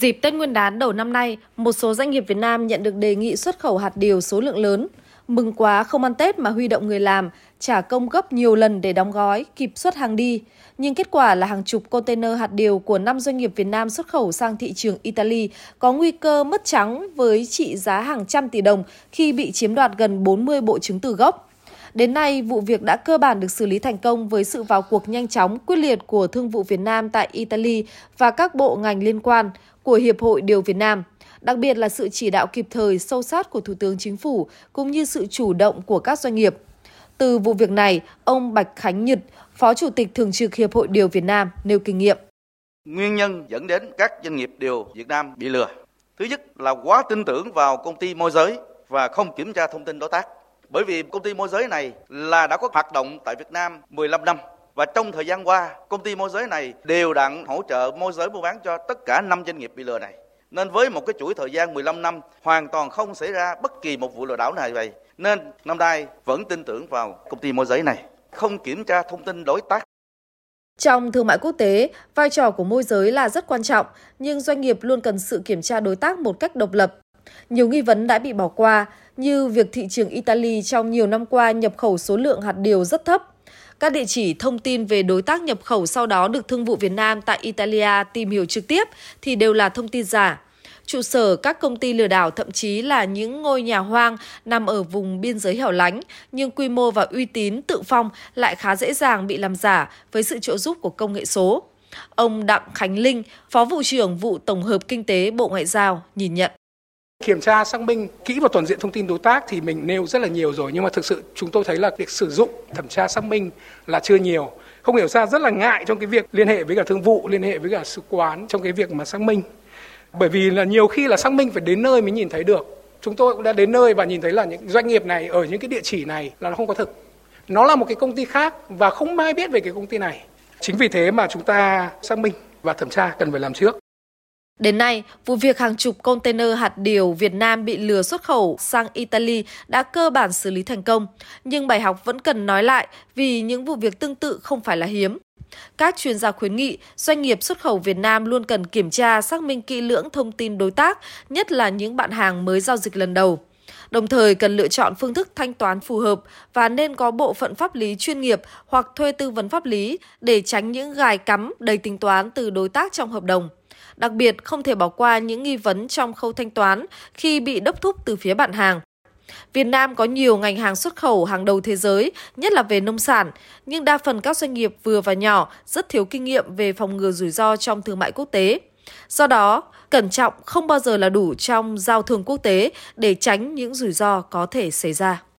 Dịp Tết Nguyên đán đầu năm nay, một số doanh nghiệp Việt Nam nhận được đề nghị xuất khẩu hạt điều số lượng lớn. Mừng quá không ăn Tết mà huy động người làm, trả công gấp nhiều lần để đóng gói, kịp xuất hàng đi. Nhưng kết quả là hàng chục container hạt điều của 5 doanh nghiệp Việt Nam xuất khẩu sang thị trường Italy có nguy cơ mất trắng với trị giá hàng trăm tỷ đồng khi bị chiếm đoạt gần 40 bộ chứng từ gốc. Đến nay, vụ việc đã cơ bản được xử lý thành công với sự vào cuộc nhanh chóng, quyết liệt của Thương vụ Việt Nam tại Italy và các bộ ngành liên quan của Hiệp hội Điều Việt Nam. Đặc biệt là sự chỉ đạo kịp thời, sâu sát của Thủ tướng Chính phủ cũng như sự chủ động của các doanh nghiệp. Từ vụ việc này, ông Bạch Khánh Nhật, Phó Chủ tịch Thường trực Hiệp hội Điều Việt Nam nêu kinh nghiệm. Nguyên nhân dẫn đến các doanh nghiệp điều Việt Nam bị lừa. Thứ nhất là quá tin tưởng vào công ty môi giới và không kiểm tra thông tin đối tác. Bởi vì công ty môi giới này là đã có hoạt động tại Việt Nam 15 năm và trong thời gian qua, công ty môi giới này đều đặn hỗ trợ môi giới mua bán cho tất cả 5 doanh nghiệp bị lừa này. Nên với một cái chuỗi thời gian 15 năm hoàn toàn không xảy ra bất kỳ một vụ lừa đảo nào vậy. Nên năm nay vẫn tin tưởng vào công ty môi giới này, không kiểm tra thông tin đối tác trong thương mại quốc tế, vai trò của môi giới là rất quan trọng, nhưng doanh nghiệp luôn cần sự kiểm tra đối tác một cách độc lập. Nhiều nghi vấn đã bị bỏ qua, như việc thị trường Italy trong nhiều năm qua nhập khẩu số lượng hạt điều rất thấp. Các địa chỉ thông tin về đối tác nhập khẩu sau đó được Thương vụ Việt Nam tại Italia tìm hiểu trực tiếp thì đều là thông tin giả. Trụ sở các công ty lừa đảo thậm chí là những ngôi nhà hoang nằm ở vùng biên giới hẻo lánh, nhưng quy mô và uy tín tự phong lại khá dễ dàng bị làm giả với sự trợ giúp của công nghệ số. Ông Đặng Khánh Linh, Phó vụ trưởng vụ tổng hợp kinh tế Bộ Ngoại giao nhìn nhận. Kiểm tra xác minh kỹ và toàn diện thông tin đối tác thì mình nêu rất là nhiều rồi nhưng mà thực sự chúng tôi thấy là việc sử dụng thẩm tra xác minh là chưa nhiều. Không hiểu sao rất là ngại trong cái việc liên hệ với cả thương vụ, liên hệ với cả sứ quán trong cái việc mà xác minh. Bởi vì là nhiều khi là xác minh phải đến nơi mới nhìn thấy được. Chúng tôi cũng đã đến nơi và nhìn thấy là những doanh nghiệp này ở những cái địa chỉ này là nó không có thực. Nó là một cái công ty khác và không ai biết về cái công ty này. Chính vì thế mà chúng ta xác minh và thẩm tra cần phải làm trước. Đến nay, vụ việc hàng chục container hạt điều Việt Nam bị lừa xuất khẩu sang Italy đã cơ bản xử lý thành công, nhưng bài học vẫn cần nói lại vì những vụ việc tương tự không phải là hiếm. Các chuyên gia khuyến nghị doanh nghiệp xuất khẩu Việt Nam luôn cần kiểm tra xác minh kỹ lưỡng thông tin đối tác, nhất là những bạn hàng mới giao dịch lần đầu. Đồng thời cần lựa chọn phương thức thanh toán phù hợp và nên có bộ phận pháp lý chuyên nghiệp hoặc thuê tư vấn pháp lý để tránh những gài cắm đầy tính toán từ đối tác trong hợp đồng. Đặc biệt, không thể bỏ qua những nghi vấn trong khâu thanh toán khi bị đốc thúc từ phía bạn hàng. Việt Nam có nhiều ngành hàng xuất khẩu hàng đầu thế giới, nhất là về nông sản, nhưng đa phần các doanh nghiệp vừa và nhỏ rất thiếu kinh nghiệm về phòng ngừa rủi ro trong thương mại quốc tế. Do đó, cẩn trọng không bao giờ là đủ trong giao thương quốc tế để tránh những rủi ro có thể xảy ra.